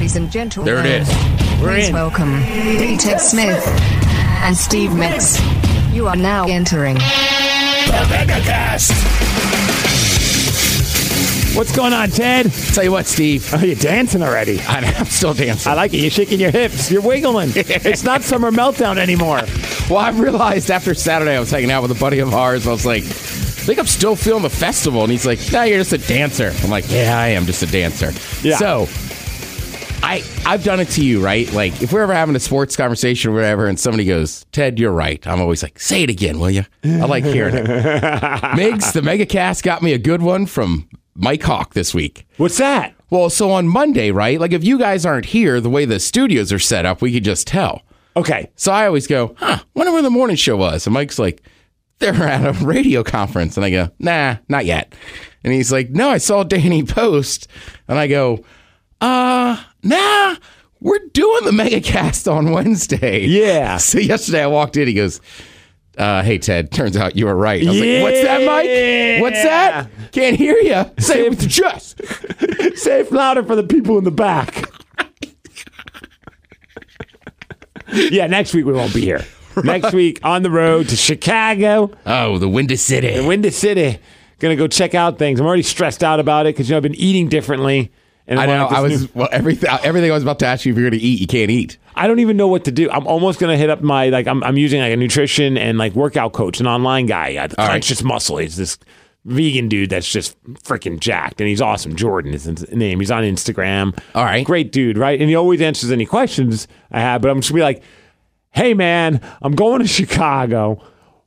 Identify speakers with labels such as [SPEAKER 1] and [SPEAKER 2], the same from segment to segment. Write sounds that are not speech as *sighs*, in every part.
[SPEAKER 1] Ladies and gentlemen.
[SPEAKER 2] There it is.
[SPEAKER 3] We're
[SPEAKER 1] Please
[SPEAKER 3] in.
[SPEAKER 1] welcome D. Ted Smith and Steve Migs. You are now entering
[SPEAKER 2] The Megacast.
[SPEAKER 3] What's going on, Ted?
[SPEAKER 2] Tell you what, Steve.
[SPEAKER 3] Oh, you're dancing already.
[SPEAKER 2] I- I'm still dancing.
[SPEAKER 3] I like it. You're shaking your hips. You're wiggling. it's not summer meltdown anymore.
[SPEAKER 2] Well, I realized after Saturday I was hanging out with a buddy of ours. I was like, I think I'm still feeling the festival. And he's like, No, you're just a dancer. I'm like, Yeah, I am just a dancer.
[SPEAKER 3] Yeah.
[SPEAKER 2] So I I've done it to you, right? Like if we're ever having a sports conversation or whatever, and somebody goes, Ted, you're right. I'm always like, say it again, will you? I like hearing it. *laughs* Migs, the MegaCast got me a good one from Mike Hawk this week.
[SPEAKER 3] What's that?
[SPEAKER 2] Well, so on Monday, right? Like if you guys aren't here, the way the studios are set up, we could just tell.
[SPEAKER 3] Okay.
[SPEAKER 2] So I always go, huh, wonder where the morning show was. And Mike's like, they're at a radio conference. And I go, nah, not yet. And he's like, no, I saw Danny *laughs* post. And I go, uh, nah, we're doing the megacast on Wednesday.
[SPEAKER 3] Yeah. *laughs*
[SPEAKER 2] So yesterday I walked in, he goes, uh, hey, Ted, turns out you were right. I was like, what's that, Mike? What's that? Can't hear you. Say it with your chest. *laughs*
[SPEAKER 3] Say it louder for the people in the back. *laughs* yeah, next week we won't be here. Next week on the road to Chicago,
[SPEAKER 2] Oh, the Windy City.
[SPEAKER 3] The Windy City. Gonna go check out things. I'm already stressed out about it because you know I've been eating differently. And
[SPEAKER 2] I know. I was
[SPEAKER 3] new-
[SPEAKER 2] well. Everything. Everything I was about to ask you if you're going to eat, you can't eat.
[SPEAKER 3] I don't even know what to do. I'm almost gonna hit up my like I'm I'm using like a nutrition and like workout coach, an online guy. Uh,
[SPEAKER 2] All right.
[SPEAKER 3] Conscious Muscle. He's this vegan dude that's just freaking jacked, and he's awesome. Jordan is his name. He's on Instagram.
[SPEAKER 2] All right.
[SPEAKER 3] great dude, right? And he always answers any questions I have. But I'm just gonna be like, hey man, I'm going to Chicago.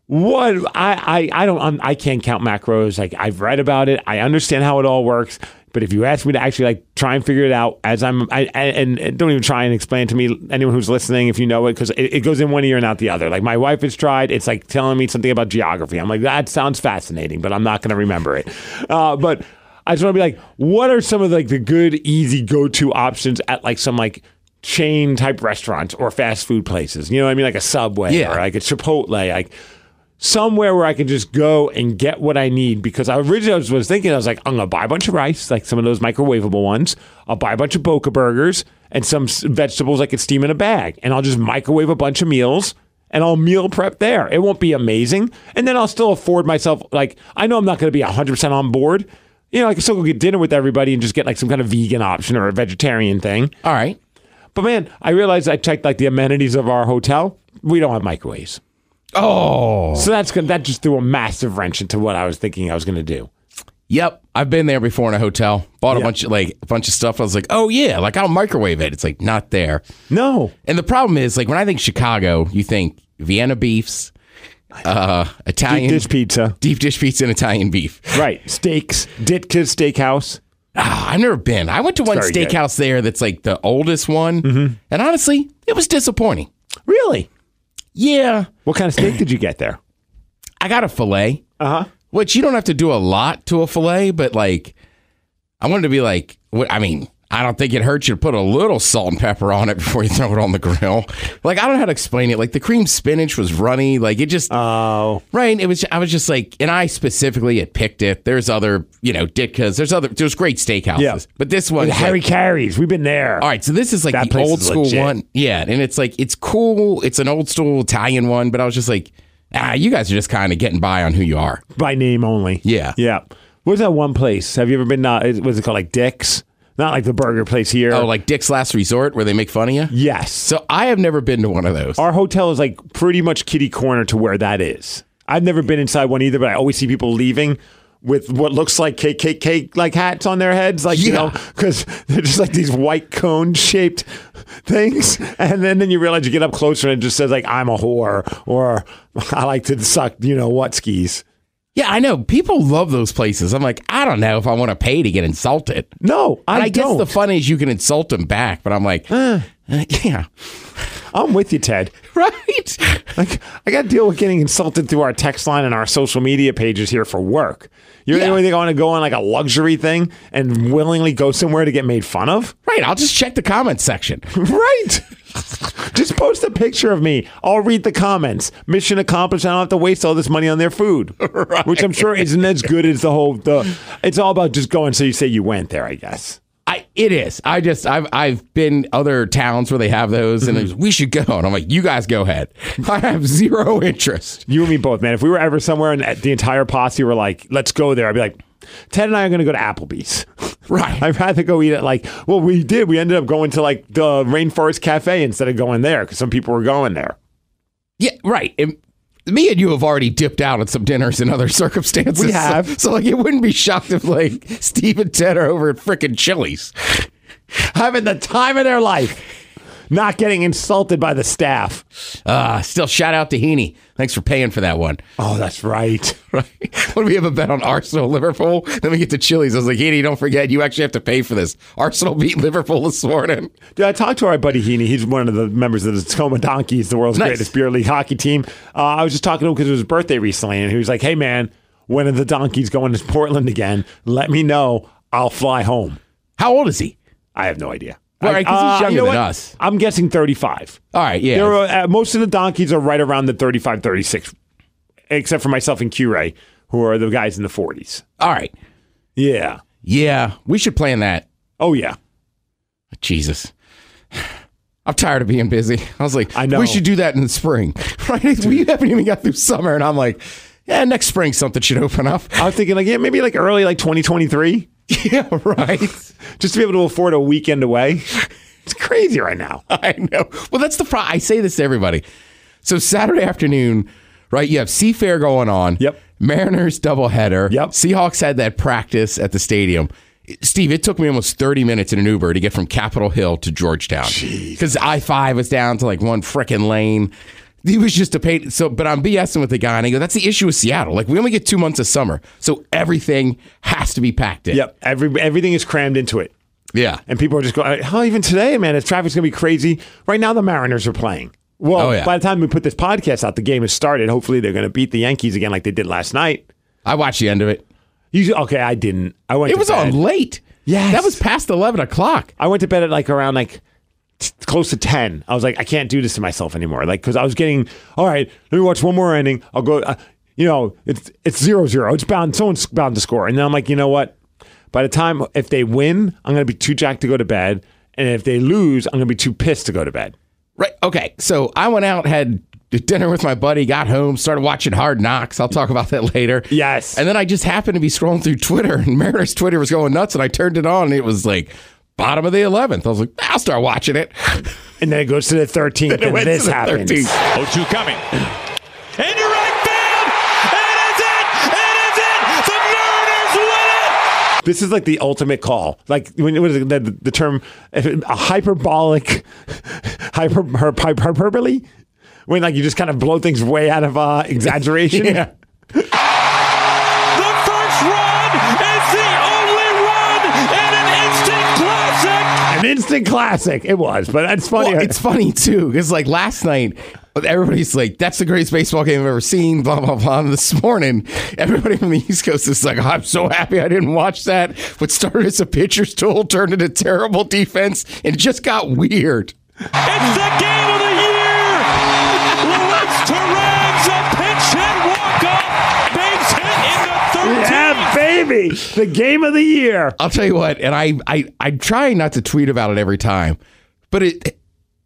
[SPEAKER 3] What I I I don't I'm, I can't count macros. Like I've read about it. I understand how it all works. But if you ask me to actually like try and figure it out as I'm, I, I and, and don't even try and explain to me anyone who's listening if you know it because it, it goes in one ear and out the other. Like my wife has tried. It's like telling me something about geography. I'm like that sounds fascinating, but I'm not going to remember it. Uh, but I just want to be like, what are some of like the good, easy go to options at like some like chain type restaurants or fast food places? You know what I mean? Like a Subway
[SPEAKER 2] Yeah.
[SPEAKER 3] or like a Chipotle, like somewhere where I can just go and get what I need. Because I originally was, was thinking, I was like, I'm gonna buy a bunch of rice, like some of those microwavable ones. I'll buy a bunch of Boca burgers and some vegetables I could steam in a bag, and I'll just microwave a bunch of meals. And I'll meal prep there. It won't be amazing. And then I'll still afford myself, like, I know I'm not going to be 100% on board. You know, I can still go get dinner with everybody and just get like some kind of vegan option or a vegetarian thing.
[SPEAKER 2] All right.
[SPEAKER 3] But man, I realized I checked like the amenities of our hotel. We don't have microwaves.
[SPEAKER 2] Oh.
[SPEAKER 3] So that's good. That just threw a massive wrench into what I was thinking I was going to do.
[SPEAKER 2] Yep. I've been there before in a hotel. Bought a
[SPEAKER 3] Yeah.
[SPEAKER 2] bunch of like a bunch of stuff. I was like, oh yeah, like I'll microwave it. It's like not there.
[SPEAKER 3] No.
[SPEAKER 2] And the problem is, like when I think Chicago, you think Vienna beefs, uh, Italian
[SPEAKER 3] Dish pizza.
[SPEAKER 2] deep dish pizza, and Italian beef.
[SPEAKER 3] Right. Steaks. Ditka's Steakhouse.
[SPEAKER 2] Ah, I've never been. I went to one
[SPEAKER 3] very good.
[SPEAKER 2] steakhouse there that's like the oldest one, and honestly, it was disappointing.
[SPEAKER 3] Really?
[SPEAKER 2] Yeah,
[SPEAKER 3] What kind of steak did you get there?
[SPEAKER 2] I got a fillet.
[SPEAKER 3] Uh huh.
[SPEAKER 2] Which you don't have to do a lot to a fillet, but like, I wanted to be like, what, I mean, I don't think it hurts you to put a little salt and pepper on it before you throw it on the grill. Like, I don't know how to explain it. Like, the cream spinach was runny. Like, it just,
[SPEAKER 3] Oh.
[SPEAKER 2] right. It was, I was just like, and I specifically had picked it. There's other, you know, Ditka's, there's other, there's great steakhouses.
[SPEAKER 3] Yeah.
[SPEAKER 2] But this one,
[SPEAKER 3] Harry Caray's. We've been there.
[SPEAKER 2] all right, so this is like
[SPEAKER 3] That
[SPEAKER 2] the old school
[SPEAKER 3] legit.
[SPEAKER 2] one. Yeah, and it's like it's cool. It's an old school Italian one, but I was just like, ah, you guys are just kind of getting by on who you are.
[SPEAKER 3] By name only.
[SPEAKER 2] Yeah.
[SPEAKER 3] Yeah. What's that one place? Have you ever been, uh, was it called? Like Dick's? Not like the burger place here.
[SPEAKER 2] Oh, like Dick's Last Resort, where they make fun of you.
[SPEAKER 3] yes.
[SPEAKER 2] So I have never been to one of those.
[SPEAKER 3] Our hotel is like pretty much kitty corner to where that is. I've never been inside one either, but I always see people leaving with what looks like KKK like hats on their heads, like you
[SPEAKER 2] Yeah.
[SPEAKER 3] know, because they're just like these white cone shaped things, and then then you realize you get up closer and it just says like I'm a whore or I like to suck, you know what skis.
[SPEAKER 2] Yeah, I know. People love those places. I'm like, I don't know if I want to pay to get insulted.
[SPEAKER 3] No, I,
[SPEAKER 2] I, guess
[SPEAKER 3] don't.
[SPEAKER 2] the fun is you can insult them back, but I'm like, uh, *laughs* yeah,
[SPEAKER 3] I'm with you, Ted. *laughs*
[SPEAKER 2] right.
[SPEAKER 3] Like I got to deal with getting insulted through our text line and our social media pages here for work. You
[SPEAKER 2] Yeah.
[SPEAKER 3] really think I want to go on like a luxury thing and willingly go somewhere to get made fun of?
[SPEAKER 2] Right. I'll just check the comments section. *laughs*
[SPEAKER 3] Right. Just post a picture of me. I'll read the comments. Mission accomplished. I don't have to waste all this money on their food, *laughs* which I'm sure isn't as good as the whole. The it's all about just going. So you say you went there, I guess.
[SPEAKER 2] I It is. I just I've I've been other towns where they have those, and mm-hmm. it's, we should go. And I'm like, you guys go ahead. *laughs* I have zero interest.
[SPEAKER 3] You and me both, man. If we were ever somewhere and the entire posse were like, let's go there, I'd be like, Ted and I are going to go to Applebee's. *laughs*
[SPEAKER 2] Right.
[SPEAKER 3] I'd rather go eat at like, well, we did. We ended up going to like the Rainforest Cafe instead of going there because some people were going there.
[SPEAKER 2] Yeah, right. And me and you have already dipped out at some dinners in other *laughs* circumstances.
[SPEAKER 3] We have.
[SPEAKER 2] So, so, like, it wouldn't be shocked if like Steve and Ted are over at frickin' Chili's. *laughs*
[SPEAKER 3] Having the time of their life. Not getting insulted by the staff.
[SPEAKER 2] Uh, still, shout out to Heaney. Thanks for paying for that one.
[SPEAKER 3] Oh, that's right. *laughs*
[SPEAKER 2] Right. When we have a bet on Arsenal Liverpool, then we get to Chili's. I was like, Heaney, don't forget, you actually have to pay for this. Arsenal beat Liverpool this morning.
[SPEAKER 3] Dude, I talked to our buddy Heaney. He's one of the members of the Tacoma Donkeys, the world's
[SPEAKER 2] Nice.
[SPEAKER 3] greatest beer league hockey team. Uh, I was just talking to him because it was his birthday recently, and he was like, "Hey, man, when are the Donkeys going to Portland again? Let me know. I'll fly home."
[SPEAKER 2] How old is he?
[SPEAKER 3] I have no idea.
[SPEAKER 2] Well, right, 'cause he's
[SPEAKER 3] Uh,
[SPEAKER 2] younger
[SPEAKER 3] you know
[SPEAKER 2] than
[SPEAKER 3] what?
[SPEAKER 2] us.
[SPEAKER 3] I'm guessing 35.
[SPEAKER 2] All right, yeah.
[SPEAKER 3] There were, uh, most of the donkeys are right around the 35, 36, except for myself and Q Ray, who are the guys in the 40s.
[SPEAKER 2] All right.
[SPEAKER 3] Yeah.
[SPEAKER 2] Yeah, we should plan that.
[SPEAKER 3] Oh, yeah.
[SPEAKER 2] Jesus. I'm tired of being busy. *laughs* I was like,
[SPEAKER 3] I know.
[SPEAKER 2] we should do that in the spring. *laughs* Right? We haven't even got through summer, and I'm like, yeah, next spring something should open up.
[SPEAKER 3] I was thinking, like, yeah, maybe like early, like 2023, *laughs*
[SPEAKER 2] yeah, right. *laughs*
[SPEAKER 3] just to be able to afford a weekend away. *laughs* It's crazy right now.
[SPEAKER 2] I know. Well, that's the problem. I say this to everybody. So Saturday afternoon, right? You have Seafair going on.
[SPEAKER 3] Yep.
[SPEAKER 2] Mariners doubleheader.
[SPEAKER 3] Yep.
[SPEAKER 2] Seahawks had that practice at the stadium. Steve, it took me almost 30 minutes in an Uber to get from Capitol Hill to Georgetown. Because I 5 was down to like one frickin' lane. He was just a pain. So, but I'm BSing with the guy, and I go, that's the issue with Seattle. Like, we only get two months of summer. So everything has to be packed in.
[SPEAKER 3] Yep. Every, everything is crammed into it.
[SPEAKER 2] Yeah.
[SPEAKER 3] And people are just going, oh, even today, man, if traffic's going to be crazy. Right now, the Mariners are playing. Well,
[SPEAKER 2] Oh, yeah.
[SPEAKER 3] by the time we put this podcast out, the game has started. Hopefully, they're going to beat the Yankees again like they did last night.
[SPEAKER 2] I watched the end of it.
[SPEAKER 3] You, okay, I didn't. I went
[SPEAKER 2] It was
[SPEAKER 3] bed.
[SPEAKER 2] on late.
[SPEAKER 3] Yes.
[SPEAKER 2] That was past 11 o'clock.
[SPEAKER 3] I went to bed at like around like t- close to 10. I was like, I can't do this to myself anymore. Like, because I was getting, all right, let me watch one more ending. I'll go, uh, you know, it's it's zero zero. It's bound, someone's bound to score. And then I'm like, you know what? By the time, if they win, I'm going to be too jacked to go to bed. And if they lose, I'm going to be too pissed to go to bed.
[SPEAKER 2] Right. Okay. So I went out, had dinner with my buddy, got home, started watching Hard Knocks. I'll talk about that *laughs* later.
[SPEAKER 3] Yes.
[SPEAKER 2] And then I just happened to be scrolling through Twitter, and Mariners Twitter was going nuts, and I turned it on, and it was like bottom of the 11th. I was like, I'll start watching it.
[SPEAKER 3] And then it goes to the 13th, *laughs*
[SPEAKER 2] Then
[SPEAKER 3] and
[SPEAKER 2] went
[SPEAKER 3] this
[SPEAKER 2] the
[SPEAKER 3] happens.
[SPEAKER 2] 13th.
[SPEAKER 4] 0-2 coming. Into right field. It is it. It is it. The Mariners win it.
[SPEAKER 3] This is like the ultimate call. Like when what is it, the, the term if it- a hyperbolic hyper her, hyper- hyperbole when like you just kind of blow things way out of uh, exaggeration. *laughs*
[SPEAKER 2] Yeah.
[SPEAKER 4] An instant classic.
[SPEAKER 3] It was, but that's funny.
[SPEAKER 2] Well, it's funny, too, because like last night, everybody's like, that's the greatest baseball game I've ever seen, blah, blah, blah. And this morning, everybody from the East Coast is like, oh, I'm so happy I didn't watch that. What started as a pitcher's tool turned into terrible defense, and it just got weird.
[SPEAKER 4] It's the game
[SPEAKER 3] baby. The game of the year.
[SPEAKER 2] I'll tell you what, and I, I, I'm trying not to tweet about it every time, but it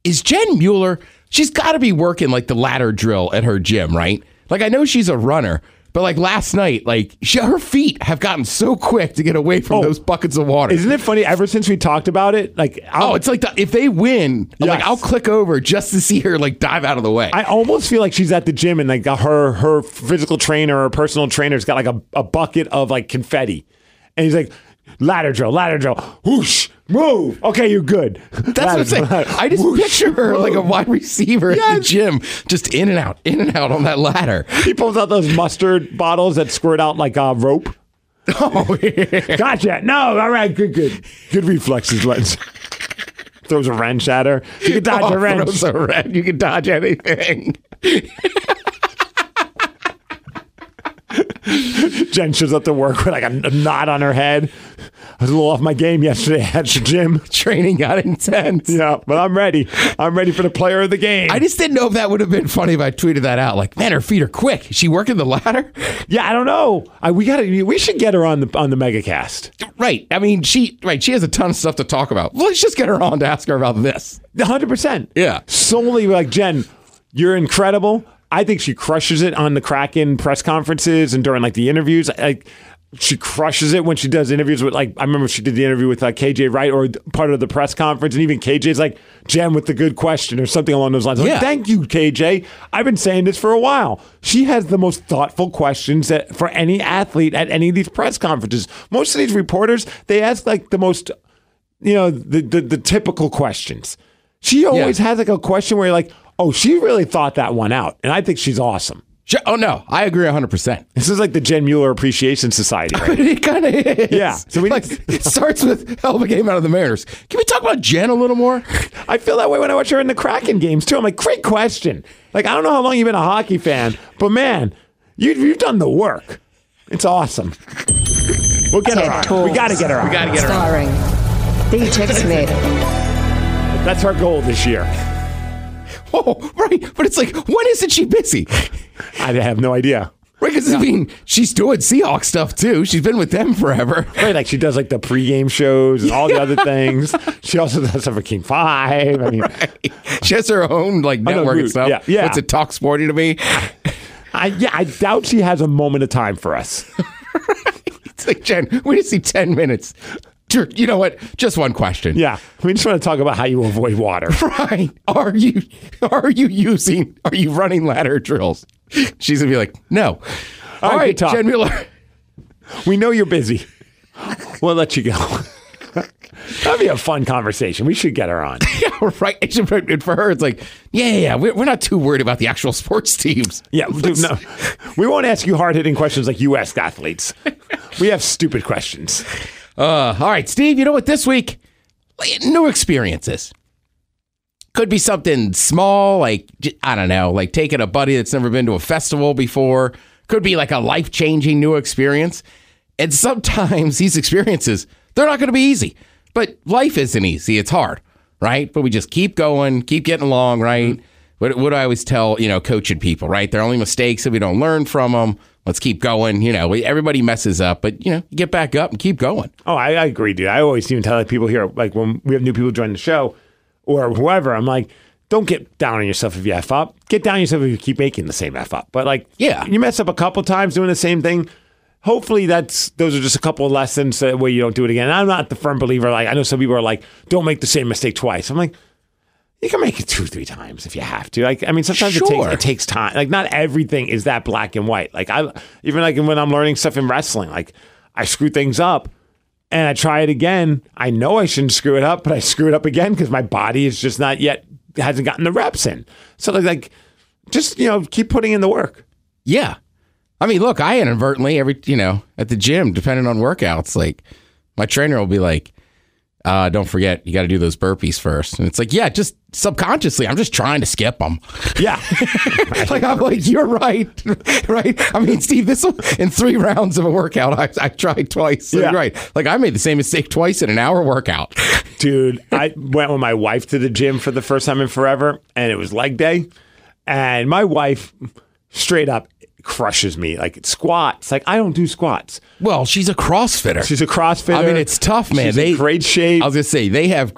[SPEAKER 2] is Jen Mueller. She's got to be working like the ladder drill at her gym, right? Like I know she's a runner, but like last night, like she, her feet have gotten so quick to get away from
[SPEAKER 3] Oh.
[SPEAKER 2] those buckets of water.
[SPEAKER 3] Isn't it funny? Ever since we talked about it, like
[SPEAKER 2] oh, it's like the, if they win, like I'll click over just to see her like dive out of the way.
[SPEAKER 3] I almost feel like she's at the gym and like her her physical trainer or personal trainer's got like a, a bucket of like confetti. And he's like, ladder drill, ladder drill, whoosh, move. Okay, you're good.
[SPEAKER 2] That's what I'm saying. I just picture her like a wide receiver at the
[SPEAKER 3] Yes.
[SPEAKER 2] gym, just in and out, in and out on that ladder.
[SPEAKER 3] He pulls out those mustard bottles that squirt out like a rope. *laughs*
[SPEAKER 2] Oh, yeah.
[SPEAKER 3] Gotcha. No, all right, good, good. Good reflexes, Lens. Throws a wrench at her. You can dodge *laughs*
[SPEAKER 2] Oh,
[SPEAKER 3] a wrench.
[SPEAKER 2] throws a wrench. You can dodge anything. *laughs* *laughs*
[SPEAKER 3] Jen shows up to work with like a, a knot on her head. I was a little off my game yesterday at the gym.
[SPEAKER 2] Training got intense.
[SPEAKER 3] Yeah, but I'm ready. I'm ready for the player of the game.
[SPEAKER 2] I just didn't know if that would have been funny if I tweeted that out. Like, man, her feet are quick. Is she working the ladder?
[SPEAKER 3] yeah, I don't know. I, we got. We should get her on the on the megacast.
[SPEAKER 2] Right. I mean, she right. She has a ton of stuff to talk about. Let's just get her on to ask her about this.
[SPEAKER 3] 100. percent
[SPEAKER 2] Yeah.
[SPEAKER 3] solely like Jen, you're incredible. I think she crushes it on the Kraken press conferences and during like the interviews. Like she crushes it when she does interviews with like I remember she did the interview with uh, like KJ Wright or part of the press conference, and even KJ's like Jen with the good question or something along those lines. I'm
[SPEAKER 2] Yeah.
[SPEAKER 3] Like, Thank you, KJ. I've been saying this for a while. She has the most thoughtful questions that for any athlete at any of these press conferences. Most of these reporters they ask like the most you know the the, the typical questions. She always has like a question where you're like, oh, she really thought that one out, and I think she's awesome.
[SPEAKER 2] She- oh no, I agree 100. percent
[SPEAKER 3] This is like the Jen Mueller Appreciation Society. Right? *laughs*
[SPEAKER 2] It kind of is.
[SPEAKER 3] Yeah. So we-
[SPEAKER 2] like, it starts with hell of a game out of the Mariners. Can we talk about Jen a little more? *laughs*
[SPEAKER 3] I feel that way when I watch her in the Kraken games too. I'm like, great question. Like, I don't know how long you've been a hockey fan, but man, you, you've done the work. It's awesome. We'll get her
[SPEAKER 1] Ted
[SPEAKER 3] on. We got to get her on.
[SPEAKER 2] We got to get her. on.
[SPEAKER 1] Starring The Tech Smith.
[SPEAKER 3] That's our goal this year.
[SPEAKER 2] Oh, right. But it's like, when isn't she busy?
[SPEAKER 3] I have no idea.
[SPEAKER 2] Right, because I mean, she's doing Seahawk stuff too. She's been with them forever.
[SPEAKER 3] Right, like she does like the pregame shows and all the other *laughs* things. She also does stuff for King Five. I mean,
[SPEAKER 2] She has her own like network and stuff.
[SPEAKER 3] yeah, yeah.
[SPEAKER 2] What's it? Talk sporty to me.
[SPEAKER 3] I yeah, I doubt she has a moment of time for us. *laughs*
[SPEAKER 2] It's like Jen. We just see ten minutes. You know what? Just one question.
[SPEAKER 3] Yeah, we just want to talk about how you avoid water. *laughs*
[SPEAKER 2] Right. Are you are you using are you running ladder drills? She's gonna be like, no. All
[SPEAKER 3] right,
[SPEAKER 2] right. Jen Mueller.
[SPEAKER 3] We know you're busy. We'll let you go. *laughs* That'd be a fun conversation. We should get her on. *laughs*
[SPEAKER 2] yeah, right. And for her, it's like, yeah, yeah, yeah. We're, we're not too worried about the actual sports teams.
[SPEAKER 3] Yeah, dude, no, we won't ask you hard hitting questions like you ask athletes. We have stupid questions.
[SPEAKER 2] Uh, all right, Steve. You know what? This week, new experiences. Could be something small, like I don't know, like taking a buddy that's never been to a festival before. Could be like a life changing new experience. And sometimes these experiences, they're not going to be easy. But life isn't easy. It's hard, right? But we just keep going, keep getting along, right? What, what do I always tell, you know, coaching people, right? They're only mistakes if we don't learn from them. Let's keep going. You know, we, everybody messes up, but, you know, get back up and keep going.
[SPEAKER 3] Oh, I, I agree, dude. I always even tell like, people here, like when we have new people join the show or whoever, I'm like, don't get down on yourself if you F up. Get down on yourself if you keep making the same F up. But like,
[SPEAKER 2] Yeah.
[SPEAKER 3] you mess up a couple times doing the same thing. Hopefully that's those are just a couple of lessons that way you don't do it again. And I'm not the firm believer. Like I know some people are like, don't make the same mistake twice. I'm like, you can make it two, three times if you have to. Like, I mean, sometimes it takes it takes time. Like, not everything is that black and white. Like, I even like when I'm learning stuff in wrestling, like I screw things up and I try it again. I know I shouldn't screw it up, but I screw it up again because my body is just not yet hasn't gotten the reps in. So like, like just you know, keep putting in the work.
[SPEAKER 2] Yeah. I mean, look, I inadvertently every you know at the gym, depending on workouts, like my trainer will be like, uh, "Don't forget, you got to do those burpees first. And it's like, yeah, just subconsciously, I'm just trying to skip them.
[SPEAKER 3] Yeah, *laughs*
[SPEAKER 2] like I'm like, you're right, *laughs* right? I mean, Steve, this will, in three rounds of a workout, I, I tried twice. So
[SPEAKER 3] Yeah.
[SPEAKER 2] you're right. Like I made the same mistake twice in an hour workout. *laughs*
[SPEAKER 3] dude. I went with my wife to the gym for the first time in forever, and it was leg day. And my wife, straight up, crushes me. Like it squats. Like I don't do squats.
[SPEAKER 2] Well, she's a CrossFitter.
[SPEAKER 3] She's a CrossFitter.
[SPEAKER 2] I mean, it's tough, man.
[SPEAKER 3] She's
[SPEAKER 2] they
[SPEAKER 3] great shape.
[SPEAKER 2] I was gonna say they have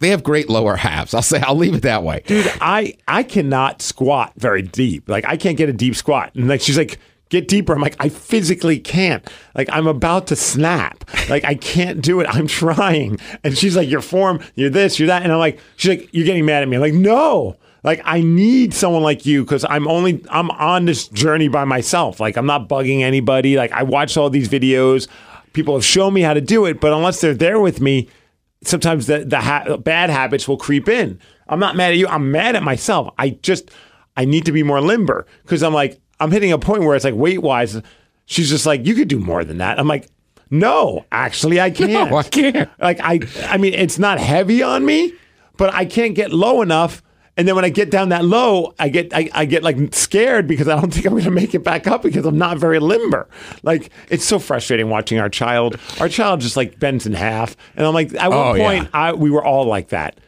[SPEAKER 2] they have great lower halves. I'll say I'll leave it that way.
[SPEAKER 3] dude i i cannot squat very deep like i can't get a deep squat and like she's like get deeper i'm like i physically can't like i'm about to snap like i can't do it i'm trying and she's like your form you're this you're that and i'm like she's like you're getting mad at me i'm like no like i need someone like you because i'm only i'm on this journey by myself like i'm not bugging anybody like i watch all these videos people have shown me how to do it but unless they're there with me sometimes the the ha- bad habits will creep in. I'm not mad at you. I'm mad at myself. I just I need to be more limber because I'm like I'm hitting a point where it's like weight wise. She's just like you could do more than that. I'm like no, actually I *laughs* can't.
[SPEAKER 2] No, I can't.
[SPEAKER 3] Like I I mean it's not heavy on me, but I can't get low enough. And then when I get down that low, I get I, I get like scared because I don't *laughs* think I'm going to make it back up because I'm not very limber. Like it's so frustrating watching our child. Our child just like bends in half, and I'm like, at one
[SPEAKER 2] Oh,
[SPEAKER 3] point,
[SPEAKER 2] yeah.
[SPEAKER 3] I we were all like that,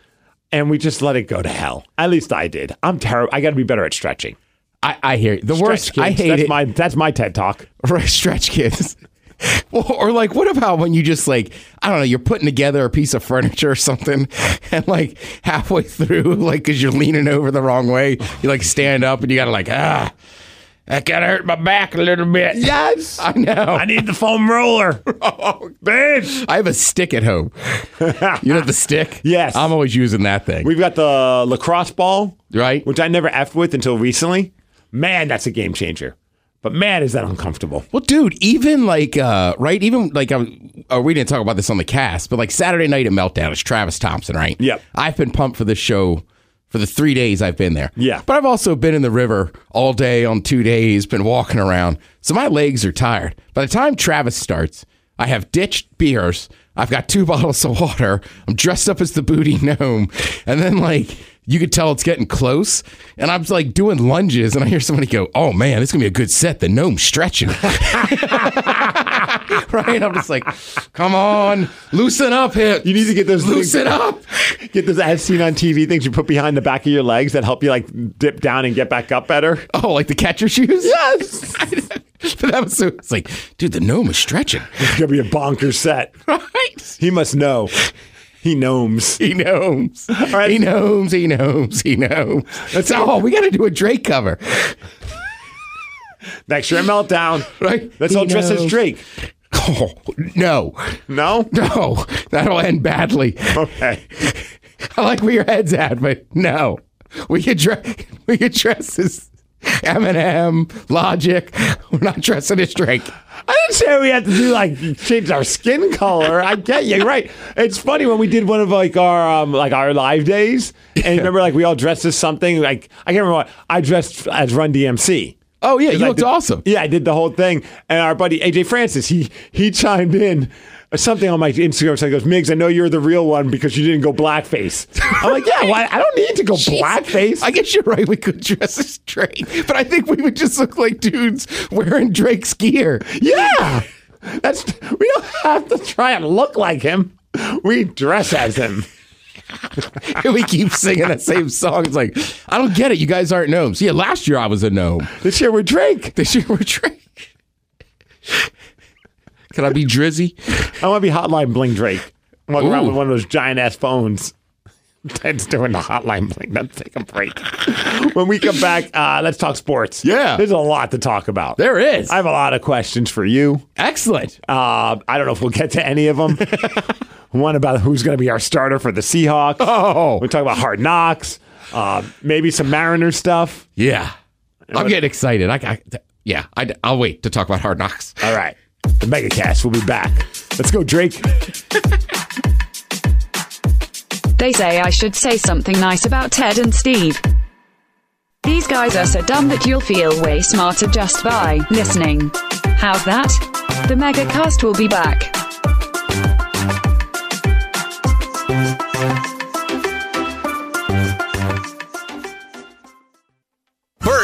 [SPEAKER 3] and we just let it go to hell. At least I did. I'm terrible. I got to be better at stretching.
[SPEAKER 2] I, I hear you. the worst.
[SPEAKER 3] Stretch
[SPEAKER 2] I hate
[SPEAKER 3] that's
[SPEAKER 2] it.
[SPEAKER 3] My that's my TED talk. *laughs*
[SPEAKER 2] Right, stretch kids. Well, or like, what about when you just like, I don't know, you're putting together a piece of furniture or something, *laughs* and like halfway through, like, because you're leaning over the wrong way, you like stand up and you gotta like, ah, that kind of hurt my back a little bit.
[SPEAKER 3] Yes. *laughs*
[SPEAKER 2] I know.
[SPEAKER 3] I need the foam roller. *laughs*
[SPEAKER 2] oh,
[SPEAKER 3] bitch.
[SPEAKER 2] I have a stick at home. You know the stick?
[SPEAKER 3] Yes.
[SPEAKER 2] I'm always using that thing.
[SPEAKER 3] We've got the lacrosse ball,
[SPEAKER 2] right?
[SPEAKER 3] which I never effed with until recently. Man, that's a game changer. But man, is that uncomfortable.
[SPEAKER 2] Well, dude, even like, uh, right? Even like, um, uh, we didn't talk about this on the cast, but like Saturday night at Meltdown, it's Travis Thompson, right?
[SPEAKER 3] Yep.
[SPEAKER 2] I've been pumped for this show for the three days I've been there.
[SPEAKER 3] Yeah.
[SPEAKER 2] But I've also been in the river all day on two days, been walking around. So my legs are tired. By the time Travis starts, I have ditched beers. I've got two *laughs* bottles of water. I'm dressed up as the booty gnome. And then, like, you could tell it's getting close. And I'm like doing lunges, and I hear somebody go, Oh man, this is gonna be a good set. The gnome's stretching. *laughs* right? I'm just like, Come on, loosen up, hip.
[SPEAKER 3] You need to get those
[SPEAKER 2] loosen
[SPEAKER 3] things-
[SPEAKER 2] up.
[SPEAKER 3] Get those as seen on TV things you put behind the back of your legs that help you like dip down and get back up better.
[SPEAKER 2] Oh, like the catcher shoes?
[SPEAKER 3] Yes.
[SPEAKER 2] but *laughs* that was so, it's like, dude, the gnome is stretching.
[SPEAKER 3] It's gonna be a bonker set. *laughs*
[SPEAKER 2] Right?
[SPEAKER 3] He must know. He gnomes.
[SPEAKER 2] He gnomes. *laughs*
[SPEAKER 3] right.
[SPEAKER 2] He gnomes. He gnomes. He knows. That's all. Oh, we got to do a Drake cover, *laughs*
[SPEAKER 3] Next year, meltdown.
[SPEAKER 2] right?
[SPEAKER 3] Let's all dress as. Drake.
[SPEAKER 2] Oh, no,
[SPEAKER 3] No.
[SPEAKER 2] no, that'll end badly.
[SPEAKER 3] Okay. *laughs*
[SPEAKER 2] I like where your head's at, but no, we could dress. We could dress as Eminem, Logic. We're not dressing as Drake.
[SPEAKER 3] I didn't say we had to do like change our skin color. I get you, right? It's funny when we did one of like our um, like our live days, and remember like we all dressed as something. Like I can't remember what I dressed as Run DMC.
[SPEAKER 2] Oh yeah, you
[SPEAKER 3] I
[SPEAKER 2] looked
[SPEAKER 3] did-
[SPEAKER 2] awesome.
[SPEAKER 3] Yeah, I did the whole thing, and our buddy AJ Francis he he chimed in. Something on my Instagram so he goes, Migs, I know you're the real one because you didn't go blackface. I'm like, yeah, why? I don't need to go *laughs* blackface.
[SPEAKER 2] I guess you're right. We could dress as Drake, but I think we would just look like dudes wearing Drake's gear.
[SPEAKER 3] Yeah. That's we don't have to try and look like him. We dress as him. *laughs*
[SPEAKER 2] And we keep singing that same song. It's like, I don't get it. You guys aren't gnomes. Yeah, last year I was a gnome.
[SPEAKER 3] This year we're Drake.
[SPEAKER 2] This year we're Drake. Can I be Drizzy? *laughs*
[SPEAKER 3] I want to be Hotline Bling Drake. Walk around
[SPEAKER 2] Ooh.
[SPEAKER 3] with one of those giant ass phones. *laughs* Ted's doing the Hotline Bling. Let's take a break. when we come back, uh, let's talk sports.
[SPEAKER 2] Yeah.
[SPEAKER 3] There's a lot to talk about.
[SPEAKER 2] There is.
[SPEAKER 3] I have a lot of questions for you.
[SPEAKER 2] Excellent.
[SPEAKER 3] Uh, I don't know if we'll get to any of them. *laughs* One about who's going to be our starter for the Seahawks.
[SPEAKER 2] Oh.
[SPEAKER 3] We talk about hard knocks. Uh, maybe some Mariner stuff.
[SPEAKER 2] Yeah. I'm getting excited. I, I yeah, I, I'll wait to talk about Hard Knocks.
[SPEAKER 3] All right. The Megacast will be back. Let's go, Drake. *laughs*
[SPEAKER 5] They say I should say something nice about Ted and Steve. These guys are so dumb that you'll feel way smarter just by listening. How's that? The Megacast will be back.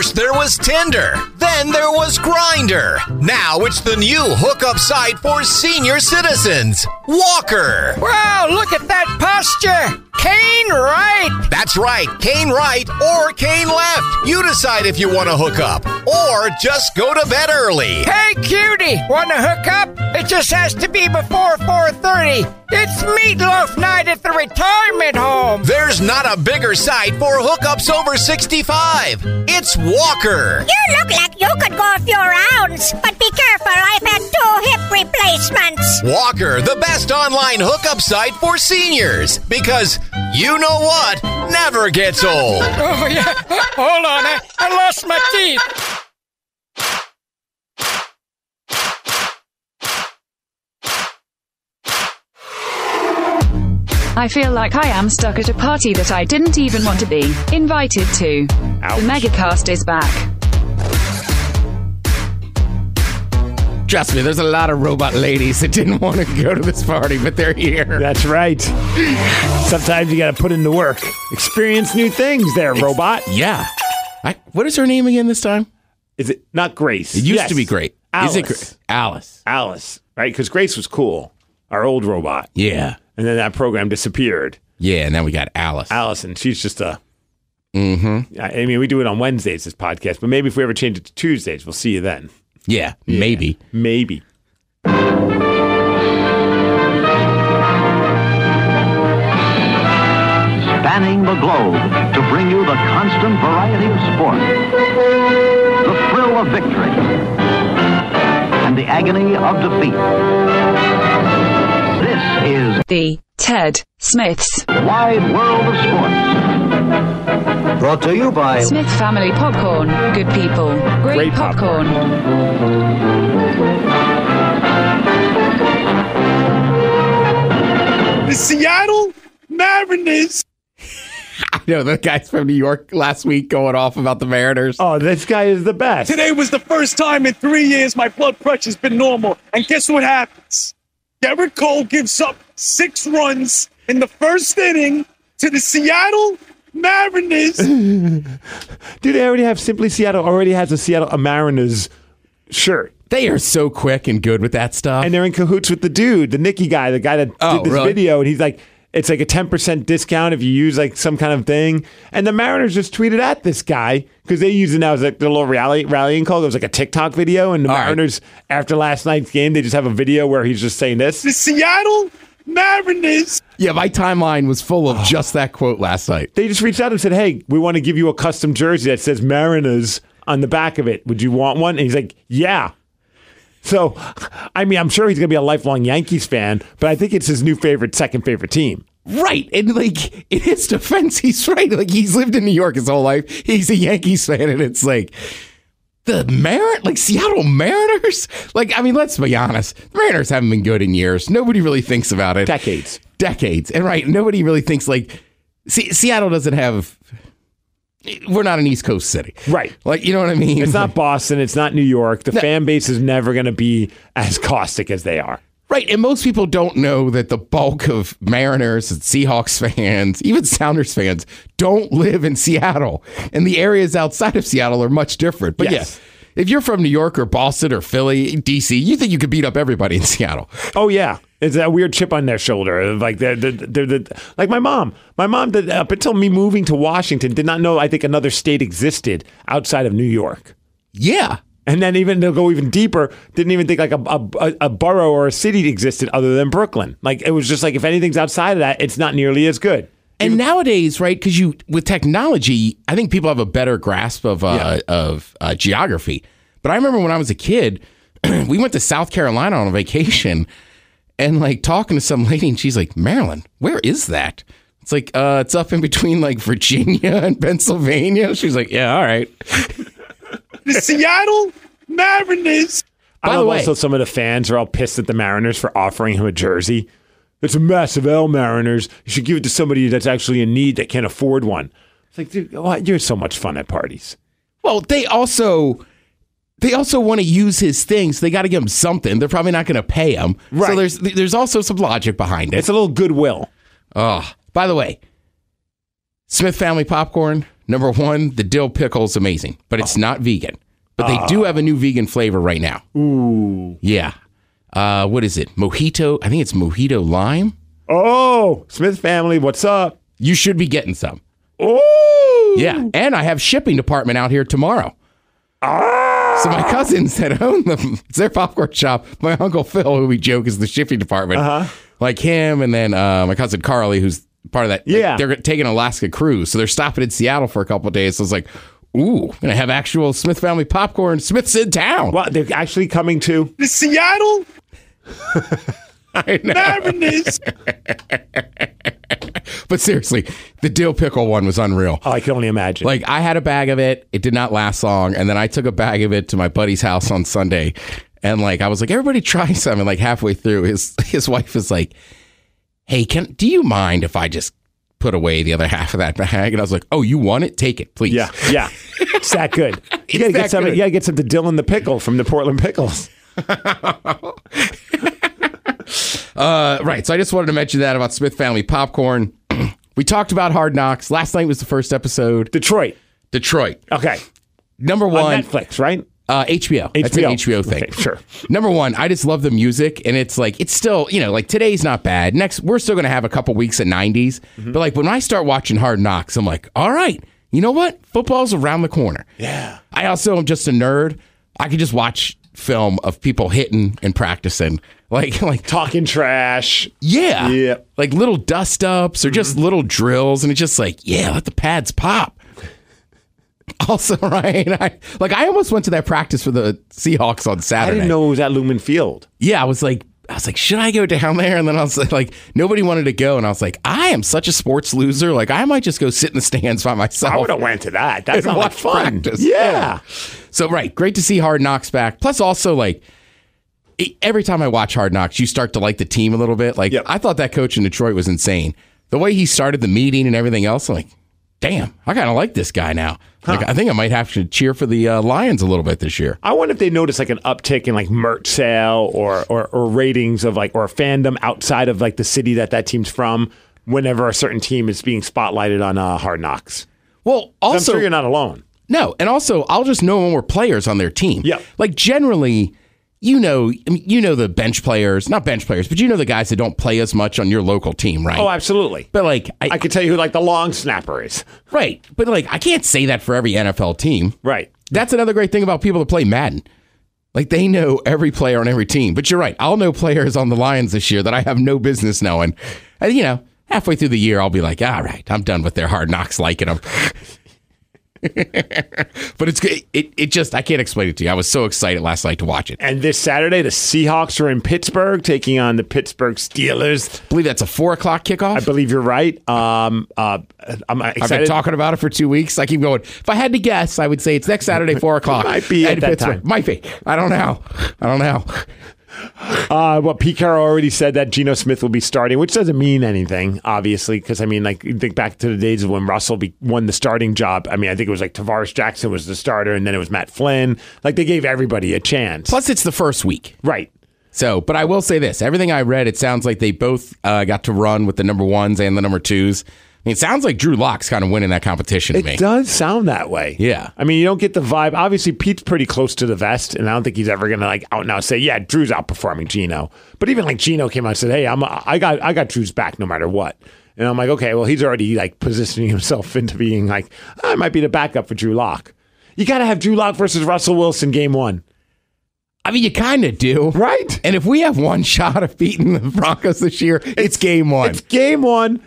[SPEAKER 6] First there was Tinder, then there was Grindr. Now it's the new hookup site for senior citizens, Walker.
[SPEAKER 7] Wow, look at that posture! Kane right!
[SPEAKER 6] That's right, Kane right or Kane left. You decide if you want to hook up or just go to bed early.
[SPEAKER 7] Hey cutie, wanna hook up? It just has to be before 4.30. It's meatloaf night at the retirement home!
[SPEAKER 6] There's not a bigger site for hookups over 65. It's Walker.
[SPEAKER 8] You look like you could go a few rounds, but be careful, I've had two hip replacements.
[SPEAKER 6] Walker, the best online hookup site for seniors. Because you know what never gets old.
[SPEAKER 7] Oh yeah, hold on, I, I lost my teeth.
[SPEAKER 5] I feel like I am stuck at a party that I didn't even want to be invited to.
[SPEAKER 3] Ouch.
[SPEAKER 5] The Megacast is back.
[SPEAKER 2] Trust me, there's a lot of robot ladies that didn't want to go to this party, but they're here.
[SPEAKER 3] That's right. Sometimes you got to put in the work. Experience new things there, robot.
[SPEAKER 2] Yeah. I, what is her name again this time?
[SPEAKER 3] Is it not Grace?
[SPEAKER 2] It used
[SPEAKER 3] Yes.
[SPEAKER 2] to be great.
[SPEAKER 3] Alice.
[SPEAKER 2] Is it Gra- Alice?
[SPEAKER 3] Alice, right? Because Grace was cool, our old robot.
[SPEAKER 2] Yeah.
[SPEAKER 3] And then that program disappeared.
[SPEAKER 2] Yeah, and then we got Alice.
[SPEAKER 3] Allison, she's just a. Mm-hmm. I mean, we do it on Wednesdays, this podcast, but maybe if we ever change it to Tuesdays, we'll see you then.
[SPEAKER 2] yeah, maybe.
[SPEAKER 3] Maybe.
[SPEAKER 9] spanning the globe to bring you the constant variety of sport, the thrill of victory, and the agony of defeat. This is
[SPEAKER 5] The Ted Smith's
[SPEAKER 9] Wide World of Sports. Brought to you by
[SPEAKER 5] Smith Family Popcorn. Good people, great,
[SPEAKER 3] Great
[SPEAKER 5] popcorn.
[SPEAKER 4] The Seattle Mariners. *laughs*
[SPEAKER 2] I know the guys from New York last week going off about the Mariners.
[SPEAKER 3] Oh, this guy is the best.
[SPEAKER 4] Today was the first time in three years my blood pressure's been normal. And guess what happens? Gerrit Cole gives up six runs in the first inning to the Seattle Mariners. *laughs*
[SPEAKER 3] Dude, they already have Simply Seattle already has a Seattle a Mariners shirt.
[SPEAKER 2] They are so quick and good with that stuff.
[SPEAKER 3] And they're in cahoots with the dude, the Nicky guy, the guy that
[SPEAKER 2] Oh,
[SPEAKER 3] did this
[SPEAKER 2] really?
[SPEAKER 3] video, and he's like, it's like a 10% discount if you use like some kind of thing. And the Mariners just tweeted at this guy because they use it now as like the little rally, rallying call. It was like a TikTok video. And the
[SPEAKER 2] All right.
[SPEAKER 3] Mariners, after last night's game, they just have a video where he's just saying this.
[SPEAKER 4] the Seattle Mariners.
[SPEAKER 2] yeah, my timeline was full of just that quote last night.
[SPEAKER 3] They just reached out and said, hey, we want to give you a custom jersey that says Mariners on the back of it. Would you want one? And he's like, yeah. So, I mean, I'm sure he's going to be a lifelong Yankees fan, but I think it's his new favorite, second favorite team.
[SPEAKER 2] Right. And like in his defense, he's right. Like he's lived in New York his whole life. He's a Yankees fan, and it's like the Marin like Seattle Mariners. Like, I mean, let's be honest. The Mariners haven't been good in years. Nobody really thinks about it.
[SPEAKER 3] Decades.
[SPEAKER 2] Decades. And right, nobody really thinks like Se- Seattle doesn't have we're not an East Coast city.
[SPEAKER 3] Right.
[SPEAKER 2] Like, you know what I mean?
[SPEAKER 3] It's not *laughs* Boston. It's not New York. The fan base is never going to be as caustic as they are.
[SPEAKER 2] Right. And most people don't know that the bulk of Mariners and Seahawks *laughs* fans, even Sounders fans, don't live in Seattle. And the areas outside of Seattle are much different. But
[SPEAKER 3] Yes.
[SPEAKER 2] yeah, if you're from New York or Boston or Philly, DC, you think you could beat up everybody in *laughs* Seattle.
[SPEAKER 3] Oh yeah, it's that weird chip on their shoulder. Like they're, they're, they're, they're- like my mom. My mom did up until me moving to Washington did not know. I think another state existed outside of New York.
[SPEAKER 2] Yeah.
[SPEAKER 3] And then even to go even deeper, didn't even think like a, a, a borough or a city existed other than Brooklyn. Like it was just like if anything's outside of that, it's not nearly as good.
[SPEAKER 2] And nowadays, right? Because you with technology, I think people have a better grasp of uh,
[SPEAKER 3] Yeah.
[SPEAKER 2] of uh, geography. But I remember when I was a kid, *clears throat* we went to South Carolina on a vacation, *laughs* and like talking to some lady, and she's like, "Maryland, where is that?" It's like, uh, it's up in between like Virginia *laughs* and Pennsylvania. She's like, "Yeah, all right." *laughs*
[SPEAKER 4] The Seattle Mariners.
[SPEAKER 3] I
[SPEAKER 2] By the
[SPEAKER 3] love
[SPEAKER 2] way-
[SPEAKER 3] also some of the fans are all pissed at the Mariners for offering him a jersey. It's a massive L Mariners. You should give it to somebody that's actually in need that can't afford one. It's like, dude, what? you're so much fun at parties.
[SPEAKER 2] Well, they also they also want to use his things. They got to give him something. They're probably not going to pay him. So there's there's also some logic behind it.
[SPEAKER 3] It's a little goodwill.
[SPEAKER 2] Oh, by the way, Smith Family Popcorn, number one, the dill pickle is amazing, but it's oh. not vegan. But they ah. do have a new vegan flavor right now. Ooh. Yeah. Uh, what is it? Mojito. I think it's Mojito Lime.
[SPEAKER 3] Oh, Smith family, what's up?
[SPEAKER 2] You should be getting some.
[SPEAKER 3] Oh,
[SPEAKER 2] Yeah. And I have shipping department out here tomorrow. So my cousins that own them, it's their popcorn shop. My uncle Phil, who we joke is the shipping department,
[SPEAKER 3] Uh-huh.
[SPEAKER 2] like him, and then uh, my cousin Carly, who's part of that. like,
[SPEAKER 3] Yeah.
[SPEAKER 2] they're taking Alaska cruise, so they're stopping in Seattle for a couple of days. So it's like, ooh, gonna have actual Smith family popcorn. Smith's in town.
[SPEAKER 3] Well, they're actually coming to.
[SPEAKER 4] The Seattle *laughs*
[SPEAKER 2] I know. *laughs* But seriously, the dill pickle one was unreal.
[SPEAKER 3] Oh, I can only imagine.
[SPEAKER 2] Like I had a bag of it. It did not last long, and then I took a bag of it to my buddy's house on Sunday, and like I was like, everybody try *laughs* some. And like halfway through, his his wife was like, "Hey, can do you mind if I just put away the other half of that bag?" And I was like, "Oh, you want it? Take it, please."
[SPEAKER 3] yeah, yeah, it's that good. You gotta
[SPEAKER 2] that
[SPEAKER 3] get some.
[SPEAKER 2] good.
[SPEAKER 3] You gotta get some to Dylan the pickle from the Portland Pickles.
[SPEAKER 2] Uh, right. So I just wanted to mention that about Smith Family Popcorn. *clears throat* we talked about Hard Knocks. Last night was the first episode.
[SPEAKER 3] Detroit.
[SPEAKER 2] Detroit.
[SPEAKER 3] Okay.
[SPEAKER 2] Number
[SPEAKER 3] On
[SPEAKER 2] one.
[SPEAKER 3] Netflix, right?
[SPEAKER 2] Uh, HBO. That's an HBO thing.
[SPEAKER 3] Okay, sure.
[SPEAKER 2] Number one, I just love the music, and it's like it's still, you know, like today's not bad. Next, we're still going to have a couple weeks at 90s,
[SPEAKER 3] Mm-hmm.
[SPEAKER 2] but like when I start watching Hard Knocks, I'm like, all right, you know what? Football's around the corner.
[SPEAKER 3] Yeah.
[SPEAKER 2] I also am just a nerd. I can just watch film of people hitting and practicing, like *laughs* like
[SPEAKER 3] Talking trash.
[SPEAKER 2] yeah,
[SPEAKER 3] Yeah.
[SPEAKER 2] like little dust ups or just mm-hmm. little drills, and it's just like yeah, let the pads pop. *laughs* Also, *laughs* right, I, like I almost went to that practice for the Seahawks on Saturday.
[SPEAKER 3] I didn't know it was at Lumen Field.
[SPEAKER 2] Yeah, I was like, I was like, should I go down there? And then I was like, like, nobody wanted to go, and I was like, I am such a sports loser. Like, I might just go sit in the stands by myself.
[SPEAKER 3] I would have went to that. That's not like fun.
[SPEAKER 2] practice.
[SPEAKER 3] Yeah.
[SPEAKER 2] So right, great to see Hard Knocks back. Plus, also like every time I watch Hard Knocks, you start to like the team a little bit. Like
[SPEAKER 3] Yep.
[SPEAKER 2] I thought that coach in Detroit was insane. The way he started the meeting and everything else, I'm like, damn, I kind of like this guy now. Like I think I might have to cheer for the uh, Lions a little bit this year.
[SPEAKER 3] I wonder if they notice like an uptick in like merch sale or, or or ratings of like or fandom outside of like the city that that team's from. Whenever a certain team is being spotlighted on uh, Hard Knocks,
[SPEAKER 2] Well,
[SPEAKER 3] I'm
[SPEAKER 2] also
[SPEAKER 3] sure you're not alone.
[SPEAKER 2] No, and also I'll just know when we're players on their team.
[SPEAKER 3] Yeah.
[SPEAKER 2] Like generally, you know, I mean, you know the bench players, not bench players, but you know the guys that don't play as much on your local team, right?
[SPEAKER 3] Oh, absolutely.
[SPEAKER 2] but like, I,
[SPEAKER 3] I could tell you who like the long snapper is. *laughs*
[SPEAKER 2] right, but like, I can't say that for every NFL team.
[SPEAKER 3] Right.
[SPEAKER 2] That's another great thing about people that play Madden. Like they know every player on every team. But you're right. I'll know players on the Lions this year that I have no business knowing. And you know, halfway through the year, I'll be like, all right, I'm done with their hard knocks liking them. *laughs* *laughs* but it's good. It, it just, I can't explain it to you. I was so excited last night to watch it.
[SPEAKER 3] And this Saturday, the Seahawks are in Pittsburgh taking on the Pittsburgh Steelers.
[SPEAKER 2] believe that's a four o'clock kickoff.
[SPEAKER 3] I believe you're right. Um, uh, I'm
[SPEAKER 2] I've been talking about it for two weeks. I keep going. If I had to guess, I would say it's next Saturday, four o'clock. *laughs*
[SPEAKER 3] Might be at that
[SPEAKER 2] Pittsburgh.
[SPEAKER 3] time.
[SPEAKER 2] Might be. I don't know. I don't know.
[SPEAKER 3] Uh, well, Pete Carroll already said that Geno Smith will be starting, which doesn't mean anything, obviously, because I mean, like, think back to the days of when Russell be, won the starting job. I mean, I think it was like Tarvaris Jackson was the starter, and then it was Matt Flynn. Like, they gave everybody a chance.
[SPEAKER 2] Plus, it's the first week.
[SPEAKER 3] right.
[SPEAKER 2] So, but I will say this: everything I read, it sounds like they both uh, got to run with the number ones and the number twos. I mean, it sounds like Drew Lock's kind of winning that competition to me.
[SPEAKER 3] It
[SPEAKER 2] me.
[SPEAKER 3] does sound that way.
[SPEAKER 2] Yeah.
[SPEAKER 3] I mean, you don't get the vibe. Obviously, Pete's pretty close to the vest, and I don't think he's ever gonna like out now say, "Yeah, Drew's outperforming Geno." But even like Geno came out and said, "Hey, I'm I got I got Drew's back no matter what." And I'm like, okay, well, he's already like positioning himself *laughs* into being like, I might be the backup for Drew Lock. You got to have Drew Lock versus Russell Wilson game one,
[SPEAKER 2] I mean, you kind of do,
[SPEAKER 3] right?
[SPEAKER 2] And if we have one shot of beating the Broncos this year, it's, game one.
[SPEAKER 3] It's game one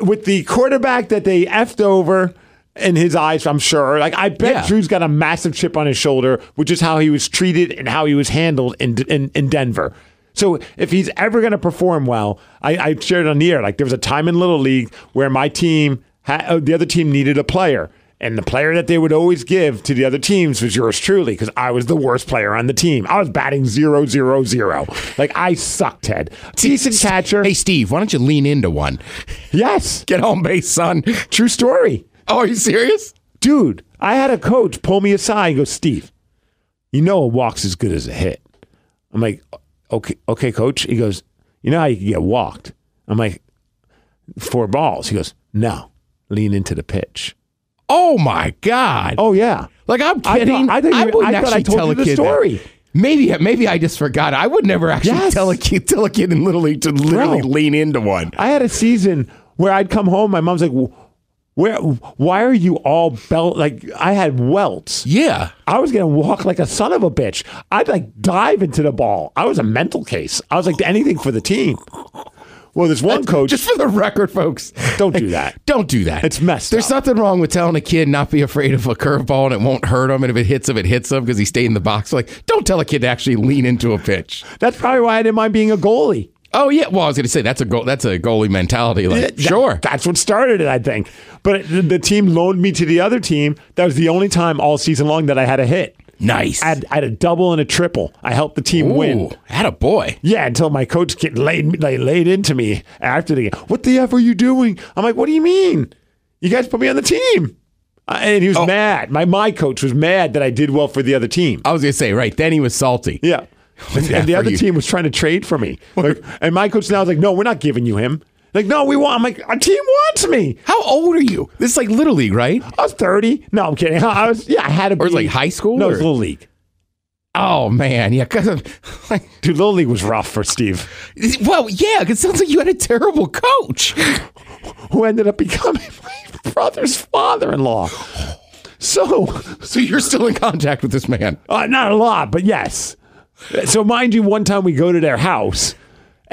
[SPEAKER 3] with the quarterback that they effed over in his eyes, I'm sure. Like, I bet
[SPEAKER 2] Yeah.
[SPEAKER 3] Drew's got a massive chip on his shoulder, which is how he was treated and how he was handled in, in, in Denver. So if he's ever going to perform well, I, I shared on the air, like there was a time in Little League where my team, ha- uh, the other team needed a player. And the player that they would always give to the other teams was yours truly because I was the worst player on the team. I was batting zero, zero, zero. Like I sucked, Ted. Decent catcher.
[SPEAKER 2] Hey, Steve, why don't you lean into one?
[SPEAKER 3] Yes.
[SPEAKER 2] Get home base, son.
[SPEAKER 3] True story.
[SPEAKER 2] Oh, are you serious?
[SPEAKER 3] Dude, I had a coach pull me aside and go, Steve, you know a walk's as good as a hit. I'm like, okay, okay, coach. He goes, you know how you can get walked? I'm like, four balls. He goes, no, lean into the pitch.
[SPEAKER 2] Oh my God!
[SPEAKER 3] Oh yeah,
[SPEAKER 2] like I'm
[SPEAKER 3] I
[SPEAKER 2] kidding.
[SPEAKER 3] thought- I thought
[SPEAKER 2] wouldn't
[SPEAKER 3] I thought I
[SPEAKER 2] actually
[SPEAKER 3] told
[SPEAKER 2] tell
[SPEAKER 3] you
[SPEAKER 2] a
[SPEAKER 3] the
[SPEAKER 2] kid that.
[SPEAKER 3] story.
[SPEAKER 2] Maybe, maybe I just forgot. I would never actually
[SPEAKER 3] Yes.
[SPEAKER 2] tell a kid, tell a kid in Little League to literally
[SPEAKER 3] Bro.
[SPEAKER 2] lean into one.
[SPEAKER 3] I had a season where I'd come home. My mom's like, where? Why are you all belt? Like I had welts.
[SPEAKER 2] Yeah.
[SPEAKER 3] I was gonna walk like a son of a bitch. I'd like dive into the ball. I was a mental case. I was like anything for the team. Well, there's one uh, coach.
[SPEAKER 2] Just for the record, folks,
[SPEAKER 3] Don't do that.
[SPEAKER 2] Don't do that.
[SPEAKER 3] It's messed
[SPEAKER 2] There's
[SPEAKER 3] up.
[SPEAKER 2] nothing wrong with telling a kid not be afraid of a curveball and it won't hurt him. And if it hits him, it hits him because he stayed in the box. Like, don't tell a kid to actually lean into a pitch.
[SPEAKER 3] That's probably why I didn't mind being a goalie.
[SPEAKER 2] Oh yeah. Well, I was going to say that's a goal. That's a goalie mentality. Like,
[SPEAKER 3] That-
[SPEAKER 2] sure.
[SPEAKER 3] That's what started it, I think. But the, the team loaned me to the other team. That was the only time all season long that I had a hit.
[SPEAKER 2] Nice.
[SPEAKER 3] I had, I had a double and a triple. I helped the team win.
[SPEAKER 2] Had a boy.
[SPEAKER 3] Yeah, until my coach get laid, like, laid into me after the game. What the F are you doing? I'm like, what do you mean? You guys put me on the team. Uh, and he was
[SPEAKER 2] Oh.
[SPEAKER 3] mad. My my coach was mad that I did well for the other team.
[SPEAKER 2] I was going to say right then he was salty.
[SPEAKER 3] Yeah. And, and the other
[SPEAKER 2] you.
[SPEAKER 3] team was trying to trade for me. Like, and my coach now is like, no, we're not giving you him. Like, no, we want. I'm like, our team wants me.
[SPEAKER 2] How old are you? This is like little league, right?
[SPEAKER 3] I was 30. No, I'm kidding. *laughs* I was, yeah, I had to
[SPEAKER 2] Or
[SPEAKER 3] be.
[SPEAKER 2] like high school,
[SPEAKER 3] No,
[SPEAKER 2] or-
[SPEAKER 3] it was little league.
[SPEAKER 2] Oh man, yeah. Cause of, *laughs* like,
[SPEAKER 3] Dude, little league was rough for Steve,
[SPEAKER 2] well, yeah. It sounds like you had a terrible coach.
[SPEAKER 3] who ended up becoming *laughs* my brother's father-in-law. So,
[SPEAKER 2] So you're still in contact with this man.
[SPEAKER 3] uh, not a lot, but yes. So, mind you, one time we go to their house.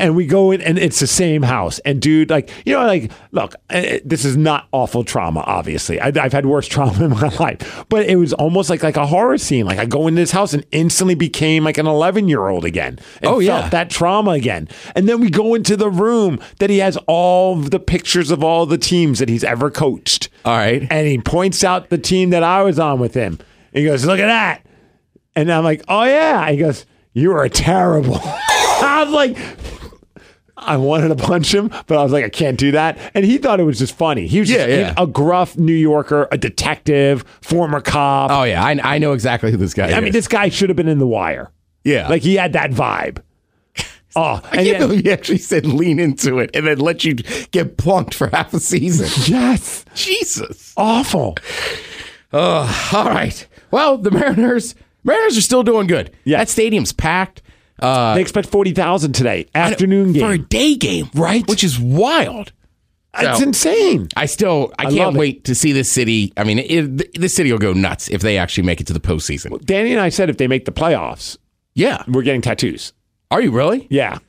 [SPEAKER 3] And we go in, and it's the same house. And dude, like you know, like look, uh, this is not awful trauma. Obviously, I, I've had worse *laughs* trauma in my life, but it was almost like like a horror scene. Like I go in this house and instantly became like an eleven year old again. And
[SPEAKER 2] Oh, yeah.
[SPEAKER 3] that trauma again. And then we go into the room that he has all the pictures of all the teams that he's ever coached.
[SPEAKER 2] All right.
[SPEAKER 3] And he points out the team that I was on with him. He goes, Look at that. And I'm like, Oh, yeah. He goes, You are terrible. *laughs* I was like, I wanted to punch him, but I was like, I can't do that. And he thought it was just funny. He was
[SPEAKER 2] Yeah,
[SPEAKER 3] just
[SPEAKER 2] yeah.
[SPEAKER 3] a gruff New Yorker, a detective, former cop.
[SPEAKER 2] Oh yeah, I, I know exactly who this guy is.
[SPEAKER 3] I mean, this guy should have been in The Wire.
[SPEAKER 2] yeah,
[SPEAKER 3] Like he had that vibe. *laughs* Oh,
[SPEAKER 2] I can't believe he actually said lean into it and then let you get plunked for half a season. *laughs*
[SPEAKER 3] yes,
[SPEAKER 2] Jesus.
[SPEAKER 3] awful. *sighs*
[SPEAKER 2] All right. Well, the Mariners Mariners are still doing good.
[SPEAKER 3] Yeah.
[SPEAKER 2] That stadium's packed. Uh,
[SPEAKER 3] They expect forty thousand today, afternoon game.
[SPEAKER 2] for a day game,
[SPEAKER 3] Right.
[SPEAKER 2] Which is wild.
[SPEAKER 3] It's
[SPEAKER 2] So-
[SPEAKER 3] insane.
[SPEAKER 2] I still I,
[SPEAKER 3] love
[SPEAKER 2] can't
[SPEAKER 3] it.
[SPEAKER 2] wait to see this city. I mean, it, this city will go nuts if they actually make it to the postseason.
[SPEAKER 3] Danny and I said if they make the playoffs,
[SPEAKER 2] Yeah.
[SPEAKER 3] we're getting tattoos.
[SPEAKER 2] Are you really?
[SPEAKER 3] Yeah.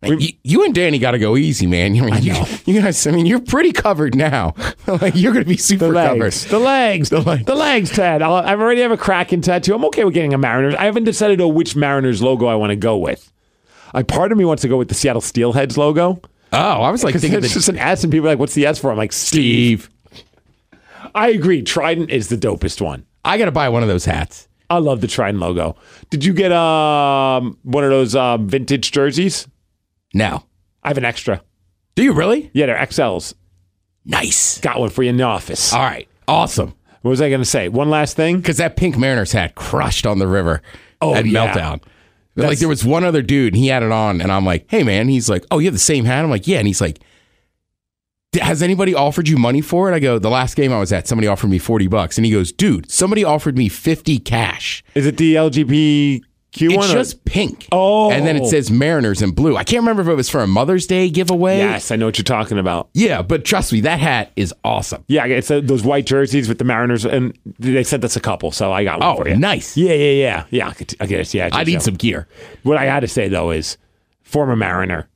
[SPEAKER 2] Man, you, you and Danny got to go easy, man. I mean, you, *laughs* you guys. I mean, you're pretty covered now. *laughs* like you're going to be super
[SPEAKER 3] The legs,
[SPEAKER 2] covered.
[SPEAKER 3] the legs,
[SPEAKER 2] The legs.
[SPEAKER 3] the legs, Ted. I'll, I already have a Kraken tattoo. I'm okay with getting a Mariners. I haven't decided on which Mariners logo I want to go with. I part of me wants to go with the Seattle Steelheads logo
[SPEAKER 2] Oh, I was like thinking
[SPEAKER 3] it's
[SPEAKER 2] that
[SPEAKER 3] just an S, and people are like, "What's the S for?" I'm like, Steve. I agree. Trident is the dopest one.
[SPEAKER 2] I got to buy one of those hats.
[SPEAKER 3] I love the Trident logo. Did you get um one of those uh, vintage jerseys?
[SPEAKER 2] Now,
[SPEAKER 3] I have an extra.
[SPEAKER 2] do you really?
[SPEAKER 3] Yeah, they're XLs.
[SPEAKER 2] Nice.
[SPEAKER 3] Got one for you in the office.
[SPEAKER 2] All right, awesome.
[SPEAKER 3] What was I going to say? One last thing.
[SPEAKER 2] Because that pink Mariners hat crushed on the river
[SPEAKER 3] Oh,
[SPEAKER 2] at
[SPEAKER 3] yeah.
[SPEAKER 2] Meltdown.
[SPEAKER 3] That's-
[SPEAKER 2] like there was one other dude, and he had it on, and I'm like, "Hey, man," he's like, "Oh, you have the same hat?" I'm like, "Yeah," and he's like, "D- "Has anybody offered you money for it?" I go, "The last game I was at, somebody offered me forty bucks," and he goes, "Dude, somebody offered me fifty cash."
[SPEAKER 3] Is it the LGBTQ
[SPEAKER 2] It's
[SPEAKER 3] one? or-
[SPEAKER 2] just pink.
[SPEAKER 3] Oh.
[SPEAKER 2] and then it says Mariners in blue. I can't remember if it was for a Mother's Day giveaway.
[SPEAKER 3] Yes, I know what you're talking about.
[SPEAKER 2] Yeah, but trust me, that hat is awesome.
[SPEAKER 3] Yeah, it's uh, those white jerseys with the Mariners, and they sent us a couple, so I got one
[SPEAKER 2] Oh,
[SPEAKER 3] for you.
[SPEAKER 2] nice.
[SPEAKER 3] Yeah, yeah, yeah, yeah. I I guess, yeah.
[SPEAKER 2] I
[SPEAKER 3] just,
[SPEAKER 2] need some gear.
[SPEAKER 3] What I had to say though is, former Mariner,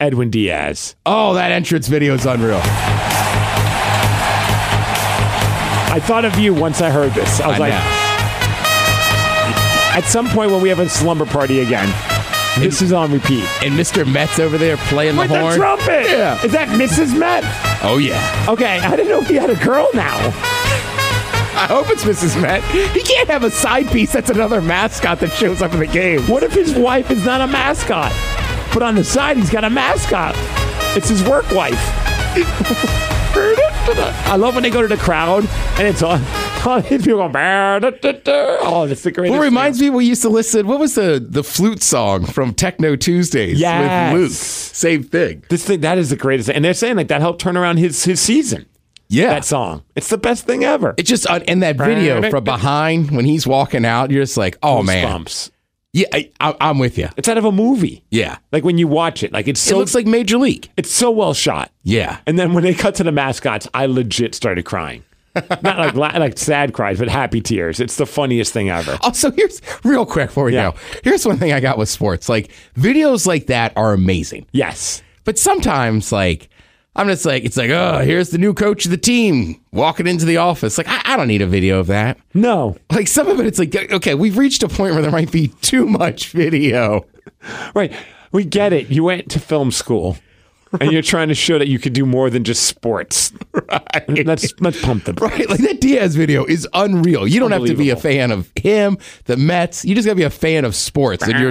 [SPEAKER 3] Edwin Diaz.
[SPEAKER 2] Oh, that entrance video is unreal.
[SPEAKER 3] I thought of you once I heard this. I was
[SPEAKER 2] I
[SPEAKER 3] like,
[SPEAKER 2] know.
[SPEAKER 3] At some point when we have a slumber party again, this is on repeat.
[SPEAKER 2] And Mr. Met's over there playing the
[SPEAKER 3] With
[SPEAKER 2] horn.
[SPEAKER 3] the trumpet.
[SPEAKER 2] Yeah.
[SPEAKER 3] Is that Mrs. Met?
[SPEAKER 2] Oh yeah.
[SPEAKER 3] Okay, I didn't know he had a girl now.
[SPEAKER 2] I hope it's Mrs. Met. He can't have a side piece that's another mascot that shows up in the game.
[SPEAKER 3] What if his wife is not a mascot? But on the side, he's got a mascot. It's his work wife. *laughs* I love when they go to the crowd and it's on. On people going, "Bah, da, da, da." oh, that's the greatest.
[SPEAKER 2] Well,
[SPEAKER 3] thing.
[SPEAKER 2] reminds me we used to listen. What was the the flute song from Techno Tuesdays
[SPEAKER 3] Yes.
[SPEAKER 2] with Luke? Same thing.
[SPEAKER 3] this thing that is the greatest thing. And they're saying like that helped turn around his his season.
[SPEAKER 2] Yeah.
[SPEAKER 3] That song. It's the best thing ever.
[SPEAKER 2] It's just uh, in that video from behind when he's walking out. You're just like, oh man,
[SPEAKER 3] Goosebumps.
[SPEAKER 2] yeah, I, I, I'm with you.
[SPEAKER 3] It's out of a movie.
[SPEAKER 2] Yeah,
[SPEAKER 3] Like when you watch it, like it's so, it
[SPEAKER 2] looks like Major League.
[SPEAKER 3] it's so well shot.
[SPEAKER 2] Yeah,
[SPEAKER 3] And then when they cut to the mascots, I legit started crying. *laughs* Not like like sad cries, but happy tears. It's the funniest thing ever.
[SPEAKER 2] Also, here's real quick before we
[SPEAKER 3] Yeah.
[SPEAKER 2] go. Here's one thing I got with sports. Like videos like that are amazing.
[SPEAKER 3] Yes.
[SPEAKER 2] But sometimes, like, I'm just like, it's like, oh, here's the new coach of the team walking into the office. Like, I, I don't need a video of that.
[SPEAKER 3] No.
[SPEAKER 2] Like, some of it, it's like, okay, we've reached a point where there might be too much video.
[SPEAKER 3] Right. We get it. You went to film school. And you're trying to show that you could do more than just sports.
[SPEAKER 2] Right.
[SPEAKER 3] Let's let's pump the
[SPEAKER 2] Right, like that Diaz video is unreal. You don't have to be a fan of him, the Mets. You just got to be a fan of sports. And you're,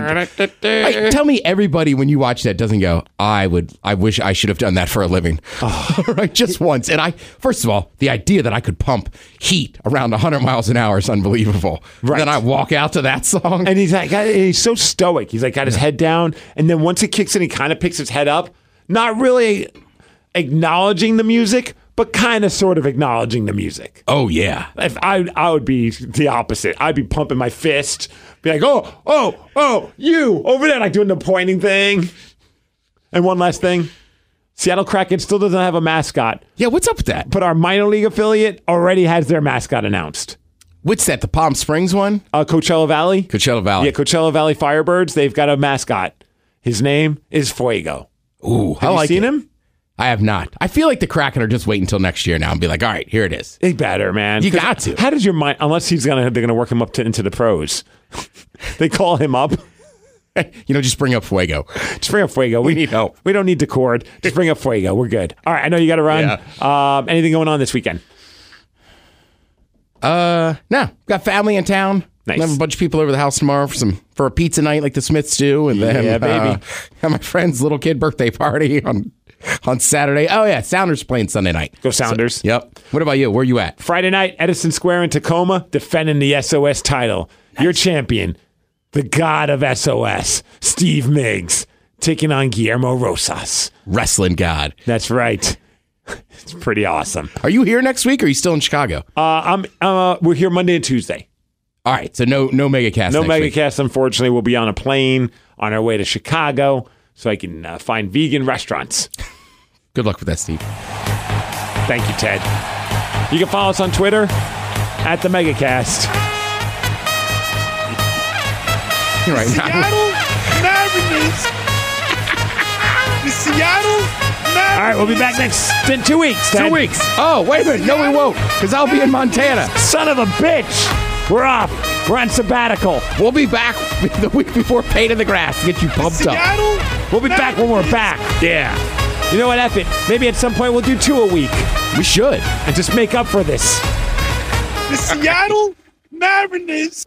[SPEAKER 2] Like, tell me, everybody when you watch that doesn't go, "I would, I wish I should have done that for a living." Oh. *laughs* right, just once. And I, first of all, the idea that I could pump heat around 100 miles an hour is unbelievable.
[SPEAKER 3] Right.
[SPEAKER 2] Then I walk out to that song.
[SPEAKER 3] And he's like, he's so stoic. He's like got his head down, and then once it kicks in, he kind of picks his head up, not really acknowledging the music, but kind of sort of acknowledging the music.
[SPEAKER 2] oh yeah,
[SPEAKER 3] If I, I would be the opposite. I'd be pumping my fist, be like, oh, oh, oh, you over there, like doing the pointing thing. And one last thing, Seattle Kraken still doesn't have a mascot,
[SPEAKER 2] yeah. What's up with that?
[SPEAKER 3] but our minor league affiliate already has their mascot announced.
[SPEAKER 2] What's that? The Palm Springs one?
[SPEAKER 3] Uh, Coachella Valley.
[SPEAKER 2] Coachella Valley.
[SPEAKER 3] Yeah, Coachella Valley Firebirds. They've got a mascot. His name is Fuego.
[SPEAKER 2] Ooh,
[SPEAKER 3] Have
[SPEAKER 2] I
[SPEAKER 3] you
[SPEAKER 2] like
[SPEAKER 3] seen
[SPEAKER 2] it.
[SPEAKER 3] him?
[SPEAKER 2] I have not. I feel like the Kraken are just waiting until next year now and be like, all right, here it is.
[SPEAKER 3] He better, man.
[SPEAKER 2] You got to.
[SPEAKER 3] How does your mind? Unless he's gonna, they're gonna work him up to into the pros. *laughs* they call him up. *laughs*
[SPEAKER 2] You know, just bring up Fuego.
[SPEAKER 3] Just bring up Fuego. *laughs* We,
[SPEAKER 2] need help.
[SPEAKER 3] We don't need the cord. Just bring up Fuego. We're good. All right. I know you got to run. Um, anything going on this weekend?
[SPEAKER 2] Uh, no, got family in town.
[SPEAKER 3] Nice.
[SPEAKER 2] Have a bunch of people over the house tomorrow for some for a pizza night like the Smiths do, and then
[SPEAKER 3] Yeah, baby.
[SPEAKER 2] uh, *laughs* my friend's little kid birthday party on on Saturday. Oh yeah, Sounders playing Sunday night.
[SPEAKER 3] Go Sounders.
[SPEAKER 2] Yep. What about you? Where are you at?
[SPEAKER 3] Friday night, Edison Square in Tacoma, defending the SOS title. Your champion, the god of SOS, Steve Migs, taking on Guillermo Rosas.
[SPEAKER 2] Wrestling God.
[SPEAKER 3] That's right. *laughs* It's pretty awesome.
[SPEAKER 2] Are you here next week? or Are you still in Chicago?
[SPEAKER 3] Uh, I'm. Uh, we're here Monday and Tuesday.
[SPEAKER 2] All right, so no no mega cast.
[SPEAKER 3] No
[SPEAKER 2] next
[SPEAKER 3] mega
[SPEAKER 2] week.
[SPEAKER 3] cast, unfortunately. We'll be on a plane on our way to Chicago so I can uh, find vegan restaurants. *laughs*
[SPEAKER 2] Good luck with that, Steve.
[SPEAKER 3] Thank you, Ted. You can follow us on Twitter at the Megacast.
[SPEAKER 2] Right now.
[SPEAKER 4] Seattle Mariners. *laughs* The Seattle Mariners.
[SPEAKER 3] All right, we'll be back next in two weeks. Ted.
[SPEAKER 2] Two weeks. Oh, wait a minute. No, we won't, because I'll be in Montana.
[SPEAKER 3] Son of a bitch. We're off. We're on sabbatical.
[SPEAKER 2] We'll be back *laughs* the week before Pain in the Grass to get you pumped up.
[SPEAKER 4] Seattle.
[SPEAKER 3] We'll be back when we're back.
[SPEAKER 2] Yeah,
[SPEAKER 3] You know what, F it. Maybe at some point we'll do two a week
[SPEAKER 2] we should.
[SPEAKER 3] and just make up for this. *laughs*
[SPEAKER 4] The Seattle Mariners.